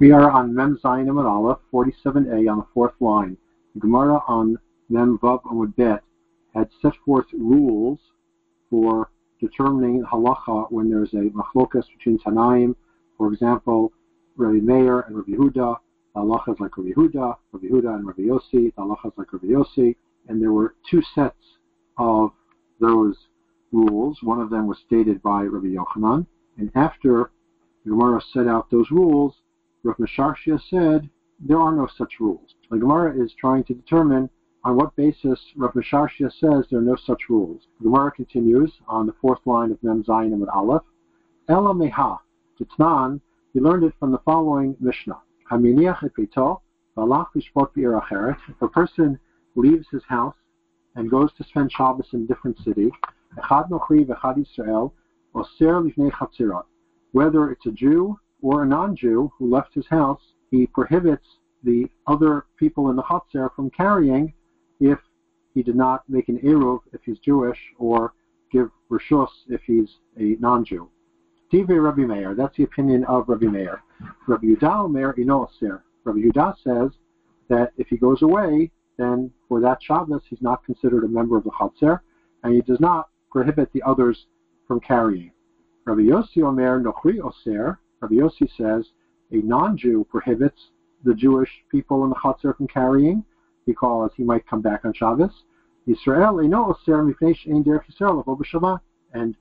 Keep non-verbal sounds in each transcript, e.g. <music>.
We are on Mem Zayin Amud Aleph, 47a, on the fourth line. The Gemara on Mem Vav Amud Bet had set forth rules for determining halacha when there's a machlokas between Tanaim. For example, Rabbi Meir and Rabbi Huda, halacha is like Rabbi Huda, Rabbi Huda and Rabbi Yossi, halacha is like Rabbi Yossi, and there were two sets of those rules. One of them was stated by Rabbi Yochanan, and after the Gemara set out those rules, Rav Mesharshia said there are no such rules. The Gemara is trying to determine on what basis Rav Mesharshia says there are no such rules. The Gemara continues on the fourth line of Mem Zayin and Aleph. Ela meha, Titnan, he learned it from the following Mishnah. Haminiach et beito, v'alach lishpot b'ir acheret. If a person leaves his house and goes to spend Shabbos in a different city, echad nochri v'echad Yisrael, oser lifnei chatzirot. Whether it's a Jew or a non-Jew who left his house, he prohibits the other people in the Chatzar from carrying if he did not make an Eruv if he's Jewish or give Rishus if he's a non-Jew. Dive Rabbi Meir, that's the opinion of Rabbi Meir. Rabbi Yudah Omer Inoser. Rabbi Yudah says that if he goes away, then for that Shabbos he's not considered a member of the Chatzar, and he does not prohibit the others from carrying. Rabbi Yossi Omer Nochri Oser. Rabbi Yossi says a non-Jew prohibits the Jewish people in the Chatzar from carrying because he might come back on Shabbos. Israel and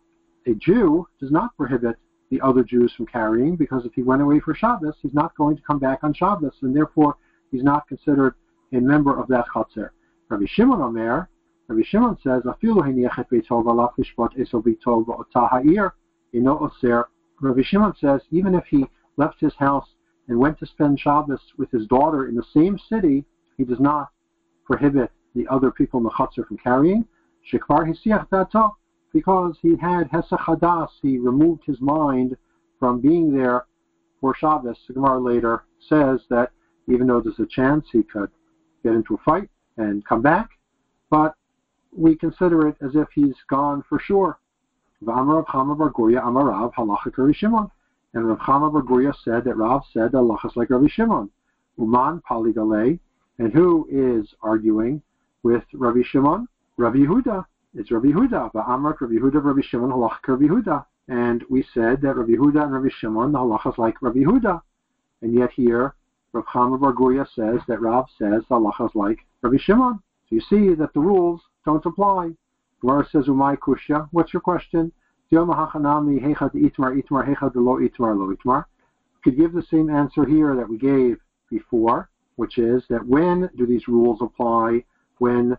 a Jew does not prohibit the other Jews from carrying because if he went away for Shabbos, he's not going to come back on Shabbos, and therefore he's not considered a member of that Chatzar. Rabbi Shimon Omer, Rabbi Shimon says, Rabbi Shimon says, even if he left his house and went to spend Shabbos with his daughter in the same city, he does not prohibit the other people in the Chatzar from carrying. Shekvar hisiach dato, because he had hesach hadas, he removed his mind from being there for Shabbos. The Gemara later says that even though there's a chance he could get into a fight and come back, but we consider it as if he's gone for sure. Rav Chama Bar Guria Amarav halacha Shimon. And Rav Chama Bar Guria said that Rav said that halachas like Rabbi Shimon. Uman Pali Paligale. And who is arguing with Rabbi Shimon? Rabbi Yehuda. It's Rabbi Yehuda. V'amar Rabbi Yehuda Rabbi Shimon halacha Rabbi Yehuda. And we said that Rabbi Yehuda and Rabbi Shimon, the halachas like Rabbi Yehuda. And yet here, Rav Chama Bar Guria says that Rav says the halachas like Rabbi Shimon. So you see that the rules don't apply. Gemara says, Umay Kushya, what's your question? Could give the same answer here that we gave before, which is that when do these rules apply when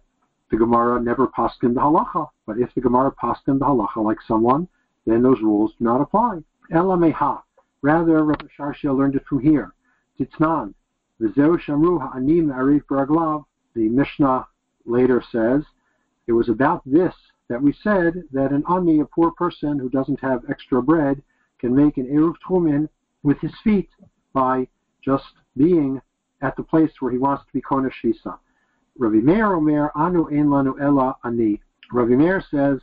the Gemara never paskin the halacha? But if the Gemara paskin the halacha like someone, then those rules do not apply. Ela meha. Rather, Rabbi Sharshia learned it from here. Titnan. V'zeu shamru ha'anim. The Mishnah later says it was about this that we said that an ani, a poor person who doesn't have extra bread, can make an eruv tumin with his feet by just being at the place where he wants to be konesh shisa. Ravi Meir Omer anu ein lanu ella ani. Ravi Meir says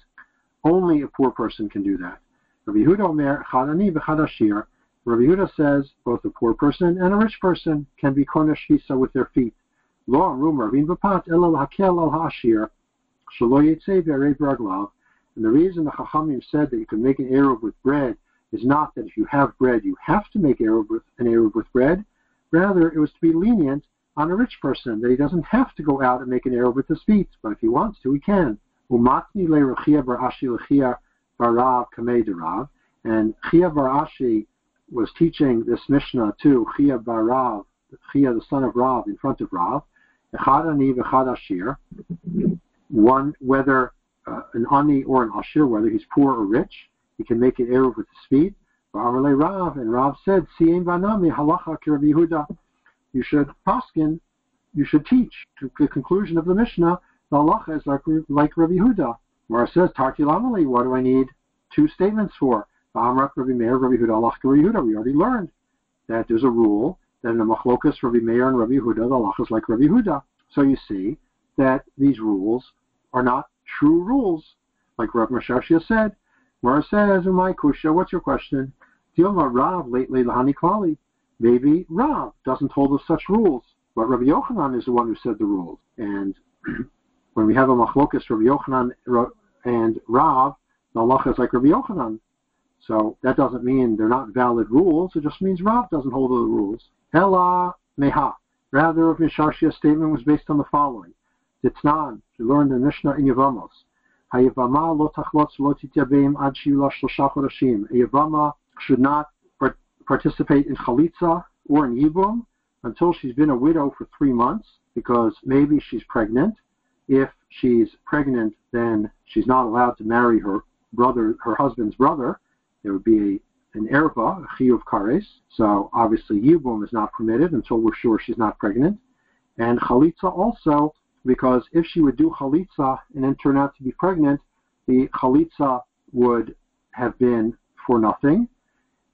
only a poor person can do that. Ravi Huda Omer chad ani Huda says both a poor person and a rich person can be konesh shisa with their feet. Lo amrum ravin v'pat ella l'hakel al ha'ashir. And the reason the Chachamim said that you can make an Eruv with bread is not that if you have bread, you have to make Eruv with, an Eruv with bread. Rather, it was to be lenient on a rich person, that he doesn't have to go out and make an Eruv with his feet, but if he wants to, he can. Barav. And Chia bar Ashi was teaching this Mishnah to Chia bar Rav, Chia the son of Rav, in front of Rav. Echad ani v'chad ashir one whether uh, an ani or an ashir, whether he's poor or rich, he can make an eruv with his feet. Rav and Rav said, "Siyim banami halacha Rabbi Yehuda." You should paskin, you should teach. To the conclusion of the Mishnah, the halacha is like like Rabbi Yehuda. It says, "Tarti lamali," what do I need two statements for? Amrak Rabbi Meir, Rabbi Yehuda, halacha Yehuda. We already learned that there's a rule that in the machlokas Rabbi Meir and Rabbi Yehuda, the halacha is like Rabbi Yehuda. So you see that these rules are not true rules. Like Rav Mashashia said, it says, my kusha, what's your question? Dilma Rav lately lahani klali. maybe Rav doesn't hold of such rules, but Rabbi Yochanan is the one who said the rules. And <clears throat> when we have a machlokas, Rabbi Yochanan and Rav, the halacha is like Rabbi Yochanan. So that doesn't mean they're not valid rules. It just means Rav doesn't hold of the rules. Ella meha. Rather, Rav Misharshia's statement was based on the following. Ditnan, to learn the Mishnah in Yavamos. Hayavama lo tachlot lo tityabeim ad shiyula shlosha. A Yavama should not participate in chalitza or in yibum until she's been a widow for three months because maybe she's pregnant. If she's pregnant, then she's not allowed to marry her brother, her husband's brother. There would be a, an erva, a chiyuv kares. So obviously yibum is not permitted until we're sure she's not pregnant. And chalitza also, because if she would do chalitza and then turn out to be pregnant, the chalitza would have been for nothing.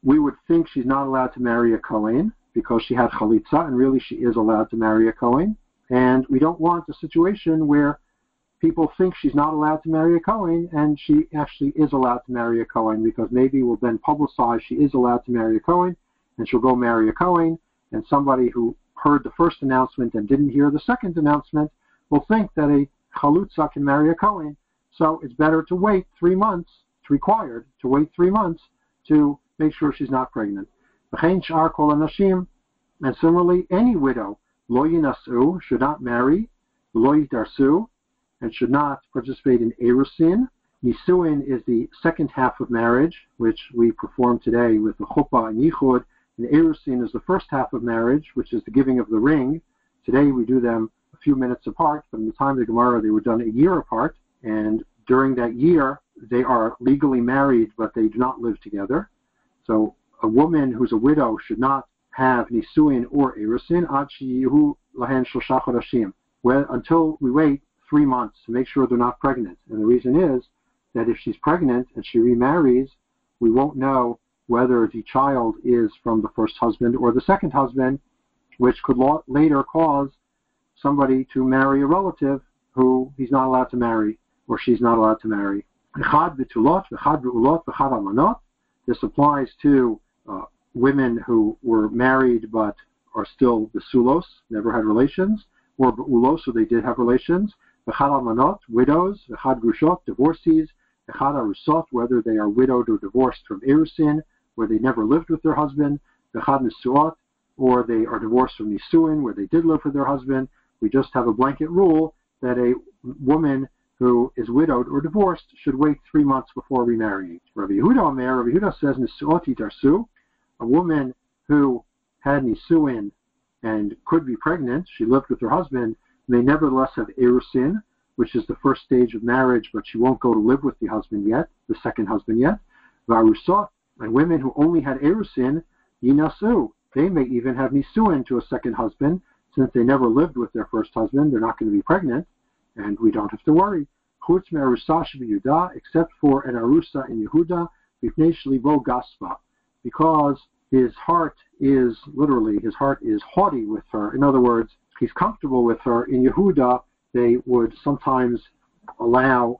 We would think she's not allowed to marry a Kohen because she had chalitza, and really she is allowed to marry a Kohen. And we don't want a situation where people think she's not allowed to marry a Kohen, and she actually is allowed to marry a Kohen because maybe we'll then publicize she is allowed to marry a Kohen, and she'll go marry a Kohen, and somebody who heard the first announcement and didn't hear the second announcement will think that a chalutza can marry a Kohen. So it's better to wait three months. It's required to wait three months to make sure she's not pregnant. And similarly, any widow, lo yinasu, should not marry, lo yidarsu, and should not participate in erusin. Nisuin is the second half of marriage, which we perform today with the chuppah and yichud. And erusin is the first half of marriage, which is the giving of the ring. Today we do them a few minutes apart, in the time of the Gemara they were done a year apart. And during that year, they are legally married, but they do not live together. So a woman who's a widow should not have nisuin or erusin ad lahen shloshah Well, until we wait three months to make sure they're not pregnant. And the reason is that if she's pregnant and she remarries, we won't know whether the child is from the first husband or the second husband, which could later cause somebody to marry a relative who he's not allowed to marry or she's not allowed to marry. This applies to uh, women who were married but are still sulos, never had relations, or ulos, so they did have relations. Widows. V'chad grushot, divorcees. V'chad whether they are widowed or divorced from erusin, where they never lived with their husband. Or they are divorced from nisuin, where they did live with their husband. We just have a blanket rule that a woman who is widowed or divorced should wait three months before remarrying. Rabbi Yehuda Omer, Rabbi Yehuda says, Nisuoti darsu, a woman who had nisuin and could be pregnant, she lived with her husband, may nevertheless have erusin, which is the first stage of marriage, but she won't go to live with the husband yet, the second husband yet. Varusot, and women who only had erusin, yinasu, they may even have nisuin to a second husband, since they never lived with their first husband, they're not going to be pregnant and we don't have to worry. Except for an arusa in Yehuda, gaspa, because his heart is literally his heart is haughty with her. In other words, he's comfortable with her. In Yehuda, they would sometimes allow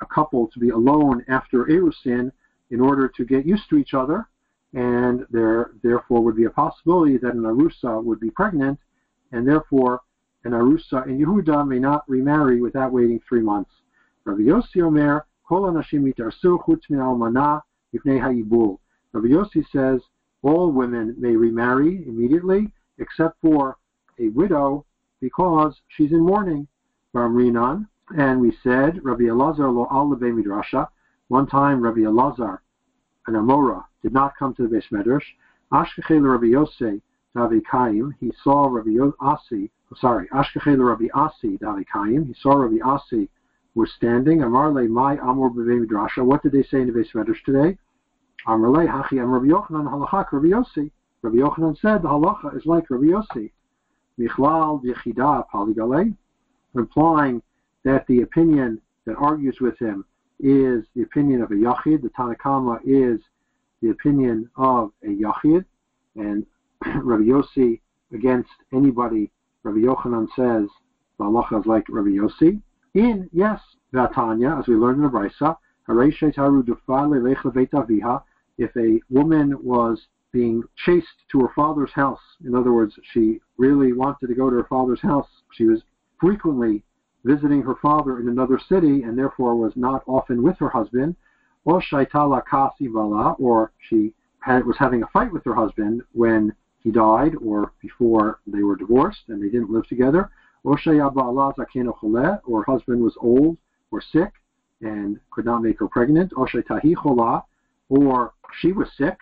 a couple to be alone after erusin in order to get used to each other, and there therefore would be a possibility that an arusa would be pregnant, and therefore and Arusa and Yehuda may not remarry without waiting three months. Rabbi Yossi Omer, Kol Anashim Mitarsu Chutz Min Almana Yifnei Ha'ibul. Rabbi Yossi says all women may remarry immediately except for a widow because she's in mourning. Ramrinan, and we said Rabbi Elazar lo al midrasha. One time Rabbi Elazar, an Amora, did not come to the Beis Medrash. Ashkechel Rabbi Yosei Davi Kaim. He saw Rabbi Asi oh, sorry, Ashkechel Rabbi Asi Davikayim. He saw Rabbi Asi was standing. Amarle my Amor B'Vei Midrasha. What did they say in the Beis Medrash today? Amarle Hachi Am Rabbi Yochanan Halachak Rabbi Yossi. Rabbi Yochanan said the halacha is like Rabbi Yossi. Michlal Yechida Paligale, implying that the opinion that argues with him is the opinion of a Yachid. The Tanakama is the opinion of a Yachid, and <coughs> Rabbi Yossi against anybody Rabbi Yochanan says the halacha is like Rabbi Yossi. In, yes, Vatanya, as we learned in the Brisa, if a woman was being chased to her father's house. In other words, she really wanted to go to her father's house. She was frequently visiting her father in another city and therefore was not often with her husband. Or shaitala kasi or she had, was having a fight with her husband when he died or before they were divorced and they didn't live together. Or or husband was old or sick and could not make her pregnant. Or she was sick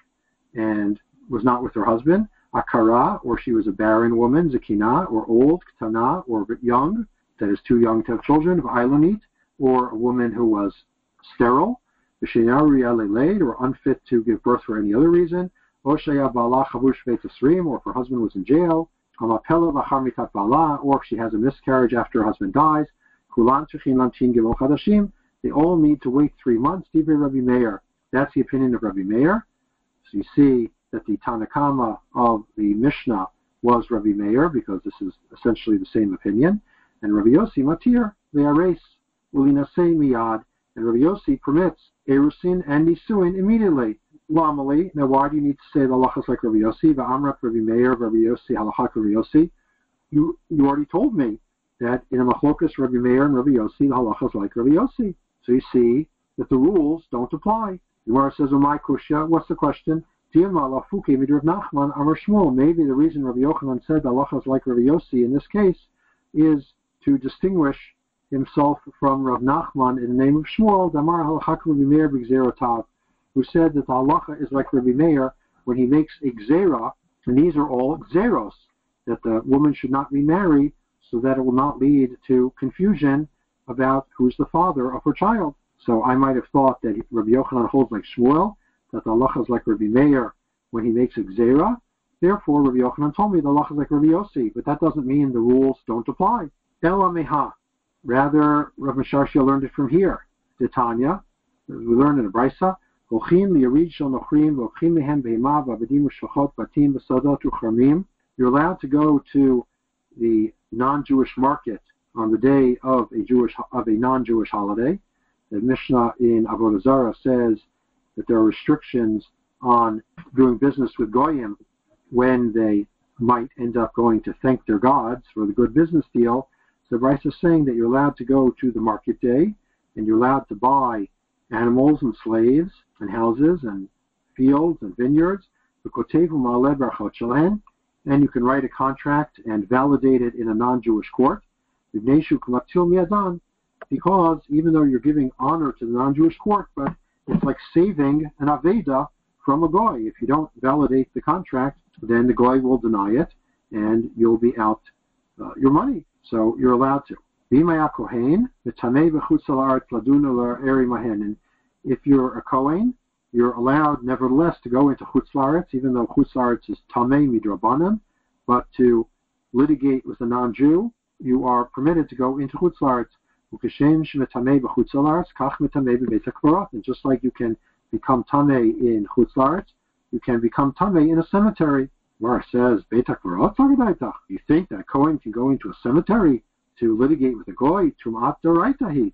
and was not with her husband. Akara, or she was a barren woman, Zakina, or old, Ktana, or young, that is too young to have children, of Ilanit, or a woman who was sterile, or unfit to give birth for any other reason, or if her husband was in jail, or if she has a miscarriage after her husband dies, they all need to wait three months. Rabbi Meir. That's the opinion of Rabbi Meir. So you see that the Tanakama of the Mishnah was Rabbi Meir because this is essentially the same opinion. And Rabbi Yossi Matir, the Ares, Ulinase Miyad, and Rabbi Yossi permits Erusin and Nisuin immediately. Now, why do you need to say the halachas like Rabbi Yossi? Va'amrak Rabbi Meir, Rabbi Yossi, halachak Rabbi Yossi. You, you already told me that in a machlokas Rabbi Meir and Rabbi Yossi, the halachas like Rabbi Yossi. So you see that the rules don't apply. The Gemara says, "My kushya." What's the question? Maybe the reason Rabbi Yochanan said Allah is like Rabbi Yossi in this case is to distinguish himself from Rav Nachman in the name of Shmuel, Damar Halachak Rabbi Meir who said that the halacha is like Rabbi Meir when he makes a gzera, and these are all gzeros, that the woman should not remarry so that it will not lead to confusion about who's the father of her child. So I might have thought that Rabbi Yochanan holds like Shmuel, that the halacha is like Rabbi Meir when he makes a gzera. Therefore, Rabbi Yochanan told me the halacha is like Rabbi Yossi, but that doesn't mean the rules don't apply. Ela meha. Rather, Rabbi Sharshia learned it from here. Titania, we learned in the Brisa, you're allowed to go to the non-Jewish market on the day of a Jewish of a non-Jewish holiday. The Mishnah in Avodah Zarah says that there are restrictions on doing business with goyim when they might end up going to thank their gods for the good business deal. So Bryce is saying that you're allowed to go to the market day and you're allowed to buy animals and slaves and houses and fields and vineyards. And you can write a contract and validate it in a non-Jewish court because even though you're giving honor to the non-Jewish court, but it's like saving an Aveda from a Goy. If you don't validate the contract, then the Goy will deny it, and you'll be out uh, your money. So you're allowed to. And if you're a Kohen, you're allowed nevertheless to go into Chutz even though Chutz is Tamei Midrabanan, but to litigate with a non-Jew, you are permitted to go into Chutz and just like you can become tame in chutzlaretz, you can become tame in a cemetery. Where says You think that Cohen can go into a cemetery to litigate with a goy?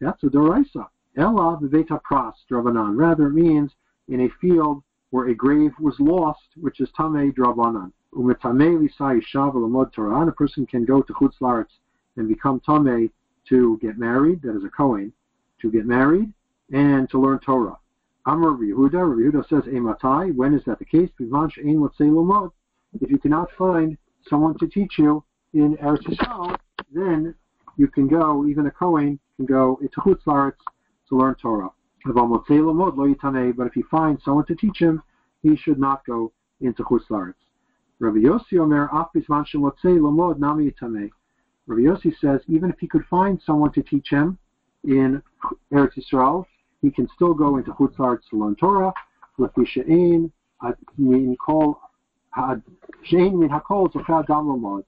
That's a doraisa. Ella v'veta pras dravanan. Rather, it means in a field where a grave was lost, which is tamei dravanan. Umetame lisai shav Torah. A person can go to chutzlaretz and become tamei to get married, that is a Kohen, to get married, and to learn Torah. Amr Yehuda, Yehuda says, Ematai, when is that the case? If you cannot find someone to teach you in Eretz Yisrael, then you can go, even a Kohen can go into Chutz to learn Torah. But if he finds someone to teach him, he should not go into Chutz Rabbi Yossi Omer. Rabbi Yossi says even if he could find someone to teach him in Eretz Yisrael, he can still go into Chutzlar to learn Torah.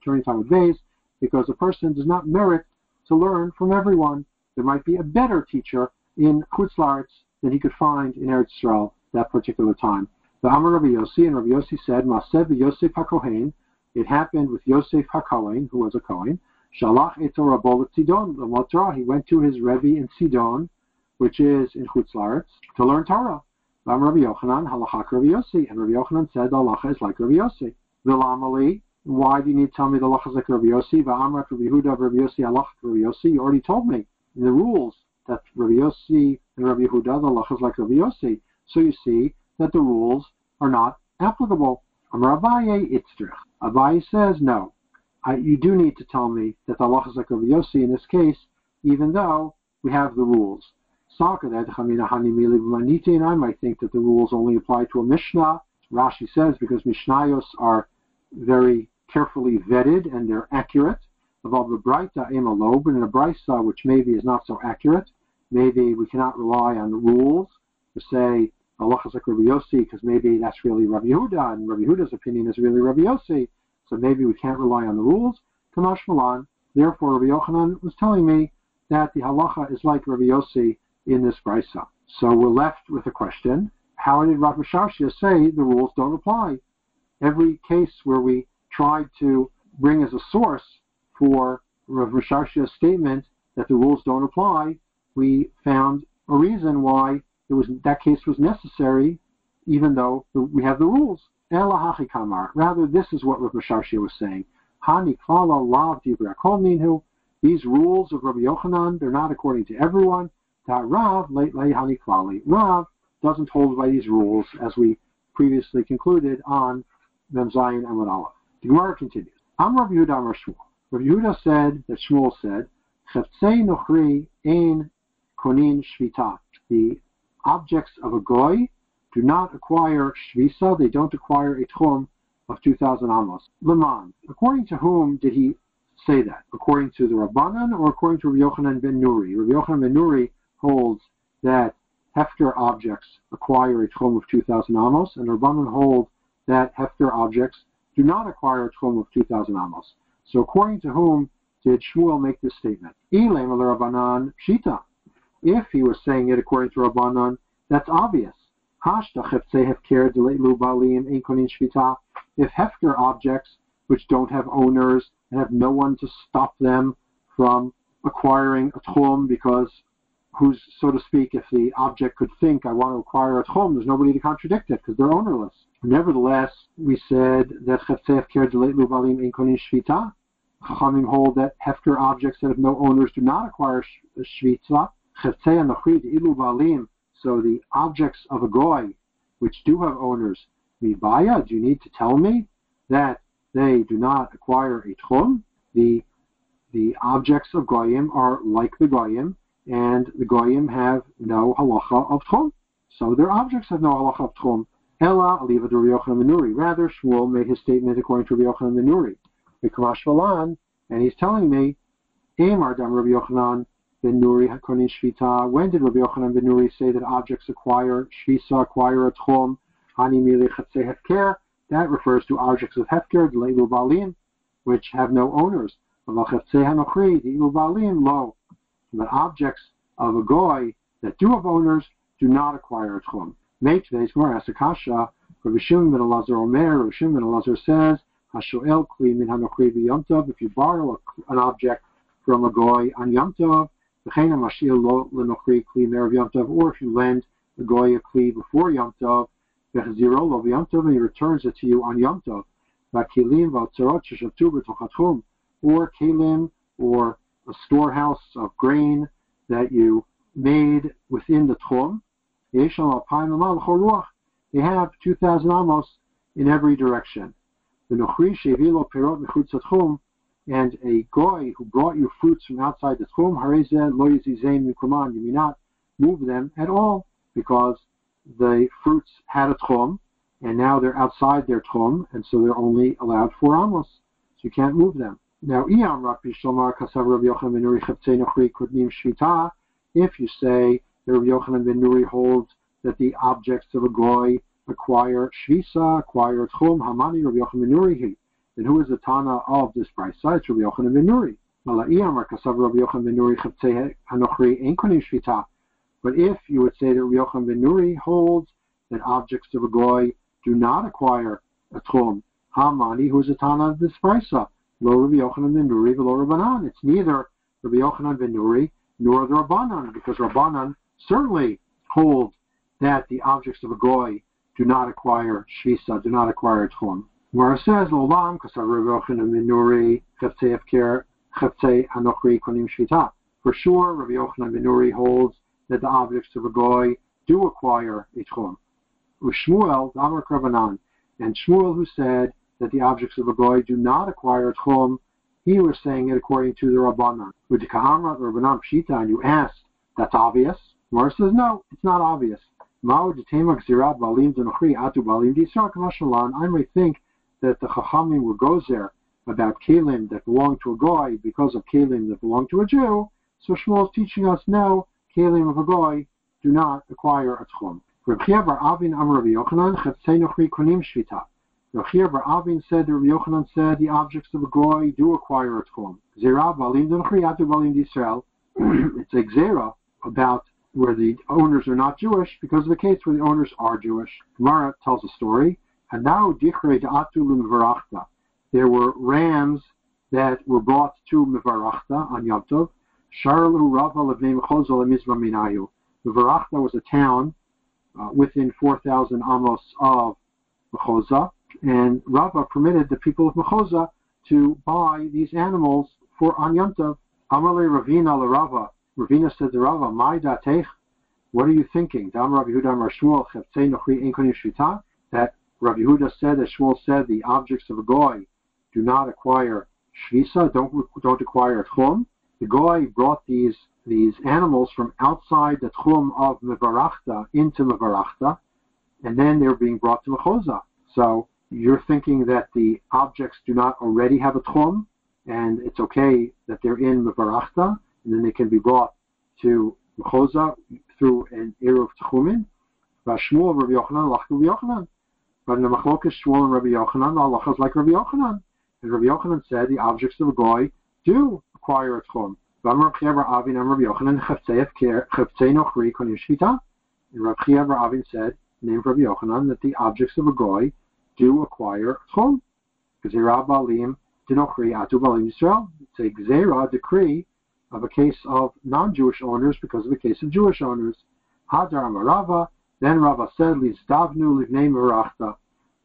Turning time of days, because a person does not merit to learn from everyone. There might be a better teacher in Chutzlaritz than he could find in Eretz Yisrael that particular time. The Amar Rabbi Yossi and Rabbi Yossi said, Masev Yosef HaKohen. It happened with Yosef HaKohen, who was a Kohen. Shalach eto Rabol Sidon, the He went to his Rebbe in Sidon, which is in Chutzlaretz, to learn Torah. I'm Rabbi Yochanan, halachak Rabbi Yossi. And Rabbi Yochanan said the halacha is like Rabbi Yossi. Vilamali, why do you need to tell me the halacha is like Rabbi Yossi? Va'amrat Rabbi Yehuda, Rabbi Yossi, halachak Rabbi Yossi. You already told me in the rules that Rabbi Yossi and Rabbi Yehuda, the halacha is like Rabbi Yossi. So you see that the rules are not applicable. Amar Abaye, itzrich. Abaye says, no, I, you do need to tell me that the halacha is like Rabbi Yossi in this case, even though we have the rules. And I might think that the rules only apply to a Mishnah. Rashi says because Mishnayos are very carefully vetted and they're accurate. About the Braita Emalob, and a Braisa which maybe is not so accurate, maybe we cannot rely on the rules to say Allah like Rabbi Yossi because maybe that's really Rabbi Yehuda and Rabbi Yehuda's opinion is really Rabbi Yossi, so maybe we can't rely on the rules. Kamash Malan. Therefore, Rabbi Yochanan was telling me that the halacha is like Rabbi Yossi in this brisa. So we're left with a question: How did Rav Shashia say the rules don't apply? Every case where we tried to bring as a source for Rav Shashia's statement that the rules don't apply, we found a reason why it was that case was necessary, even though we have the rules. Rather, this is what Rav Shashia was saying. These rules of Rabbi Yochanan, they're not according to everyone. Rav Rav doesn't hold by these rules, as we previously concluded on Mem Zayin Amud Aleph. The Gemara continues. Am Rav Yehuda Amar. Rav Yehuda said that Shmuel said, Cheftzei Nochri Ein Konin Shvita. The objects of a goy do not acquire shvisa, they don't acquire a tchum of 2,000 amos. Leman, according to whom did he say that? According to the Rabbanan or according to Rabbi Yochanan ben Nuri? Rabbi Yochanan ben Nuri holds that Hefker objects acquire a tchum of 2,000 amos, and Rabbanan hold that Hefker objects do not acquire a tchum of 2,000 amos. So according to whom did Shmuel make this statement? Rabbanan Shita. If he was saying it according to Rabbanan, that's obvious. If Hefker objects which don't have owners and have no one to stop them from acquiring a tchum because who's, so to speak, if the object could think, I want to acquire a tchum, there's nobody to contradict it because they're ownerless. Nevertheless, we said that Chachamim hold that Hefker objects that have no owners do not acquire Valim. So the objects of a goy, which do have owners, Mibaya, do you need to tell me that they do not acquire a tchum. The the objects of goyim are like the goyim, and the goyim have no halacha of tchum. So their objects have no halacha of tchum. Ella aliva de Yochanan. Rather, Shmuel made his statement according to Yochanan Menuri. Valan, and he's telling me, Amar dam Rabbi Yochanan ben Nuri hakonin shvita. When did Rabbi Yochanan ben Nuri say that objects acquire shvisa, acquire a tchum? Hani mili chatzeh hefker that refers to objects of Hefker, Leilu Balim, which have no owners. But objects of a goy that do have owners do not acquire a tchum. Make today's Gemara Asakasha, Rabbi Shimon ben Elazar Omer, Rabbi Shimon ben Elazar says, Hashoel kli min if you borrow an object from a goy on yomtov, v'chein hamashil lo lenokri kli merav yomtov, or if you lend a goy a kli before yomtov, V'chziro lo Yom Tov, and he returns it to you on Yom Tov. V'kilim v'altzarot sheshavtu b'tochatchum, or kelim, or a storehouse of grain that you made within the tchum. They have 2,000 amos in every direction. The and a goy who brought you fruits from outside the tchum, you may not move them at all because the fruits had a tchum, and now they're outside their tchum, and so they're only allowed four amos. So you can't move them. Now, if you say that Rabbi Yochanan ben Nuri holds that the objects of a goy acquire shvisa, acquire tchum, hamani Rabbi Yochanan ben Nuri, then who is the Tana of this price? It's Rabbi Yochanan ben Nuri. But if you would say that Rabbi Yochanan ben Nuri holds that objects of a goy do not acquire a tchum, Hamani, who is a Tana of this brisa, lo Rabbi Yochanan ben Nuri, lo Rabbanan. It's neither Rabbi Yochanan ben Nuri nor the Rabbanan, because Rabbanan certainly hold that the objects of a goy do not acquire shvisa, do not acquire tchum. Where it says Lolam Minuri Konim Shvita. For sure, Rabbi Yochanan Minuri holds that the objects of a goy do acquire a tchum. Ushmuel Damar Kravanan, and Shmuel who said that the objects of a goy do not acquire tchum, he was saying it according to the Rabbanan. With Rabbanan Pshita, and you asked, that's obvious. Mara says, no, it's not obvious. I might think that the Chachamim were there about Kalim that belong to a Goy because of Kalim that belong to a Jew. So Shmuel is teaching us now Kalim of a Goy do not acquire a Tchum. Rabbi Avin Amar Yochanan Shvita. Avin said, Rabbi Yochanan said, the objects of a Goy do acquire a Tchum. Zera Balim Nochri Atu Balim. <clears throat> It's a about where the owners are not Jewish because of the case where the owners are Jewish. Gemara tells a story. And now there were rams that were brought to Mevarachta on Yom Tov. Sharlu Rava Levnei Mechozol Mizra Minayu. Was a town uh, within 4,000 amos of Mechoza, and Rava permitted the people of Mechoza to buy these animals for on Yom Tov. Amalei Ravina Rava. Ravina said to Rava, "My datech, what are you thinking?" Dam Rabbi Yehuda Mar Shmuel. That Rabbi Yehuda said, as Shmuel said, the objects of a goy do not acquire shvisa, don't don't acquire tchum. The goy brought these these animals from outside the tchum of mevarachta into mevarachta, and then they're being brought to mechoza. So you're thinking that the objects do not already have a tchum, and it's okay that they're in mevarachta, and then they can be brought to mechoza through an eruv tchumin. Shmuel Rabbi Yochanan, Rabbi Yochanan. But in the Machlokas Shmuel and Rabbi Yochanan, halacha is like Rabbi Yochanan. And Rabbi Yochanan said the objects of a goy do acquire a tchum. And Rabbi Chia Avin said, named Rabbi Yochanan, that the objects of a goy do acquire a tchum. Because Balim Dinochri Atu Balim Yisrael. It's a Gzera decree of a case of non-Jewish owners because of a case of Jewish owners. Hadar Amarava then Rava said, Lizdavnu livnei merachta.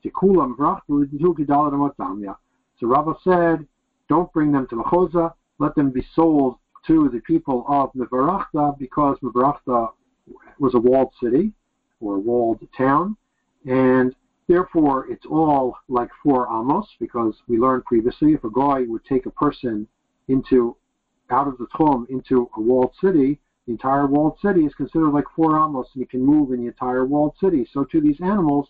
Tikulam vrachtu lidu gidalatam So Rava said, don't bring them to Mechoza, let them be sold to the people of Mevarachta because Mevarachta was a walled city or a walled town, and therefore it's all like four amos because we learned previously if a guy would take a person into out of the Tchum into a walled city, the entire walled city is considered like four amos, and you can move in the entire walled city. So to these animals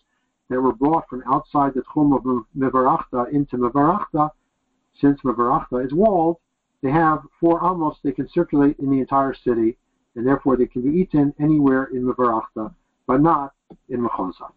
that were brought from outside the Tchum of Mevarachta into Mevarachta, since Mevarachta is walled, they have four amos, they can circulate in the entire city, and therefore they can be eaten anywhere in Mevarachta, but not in Mechoza.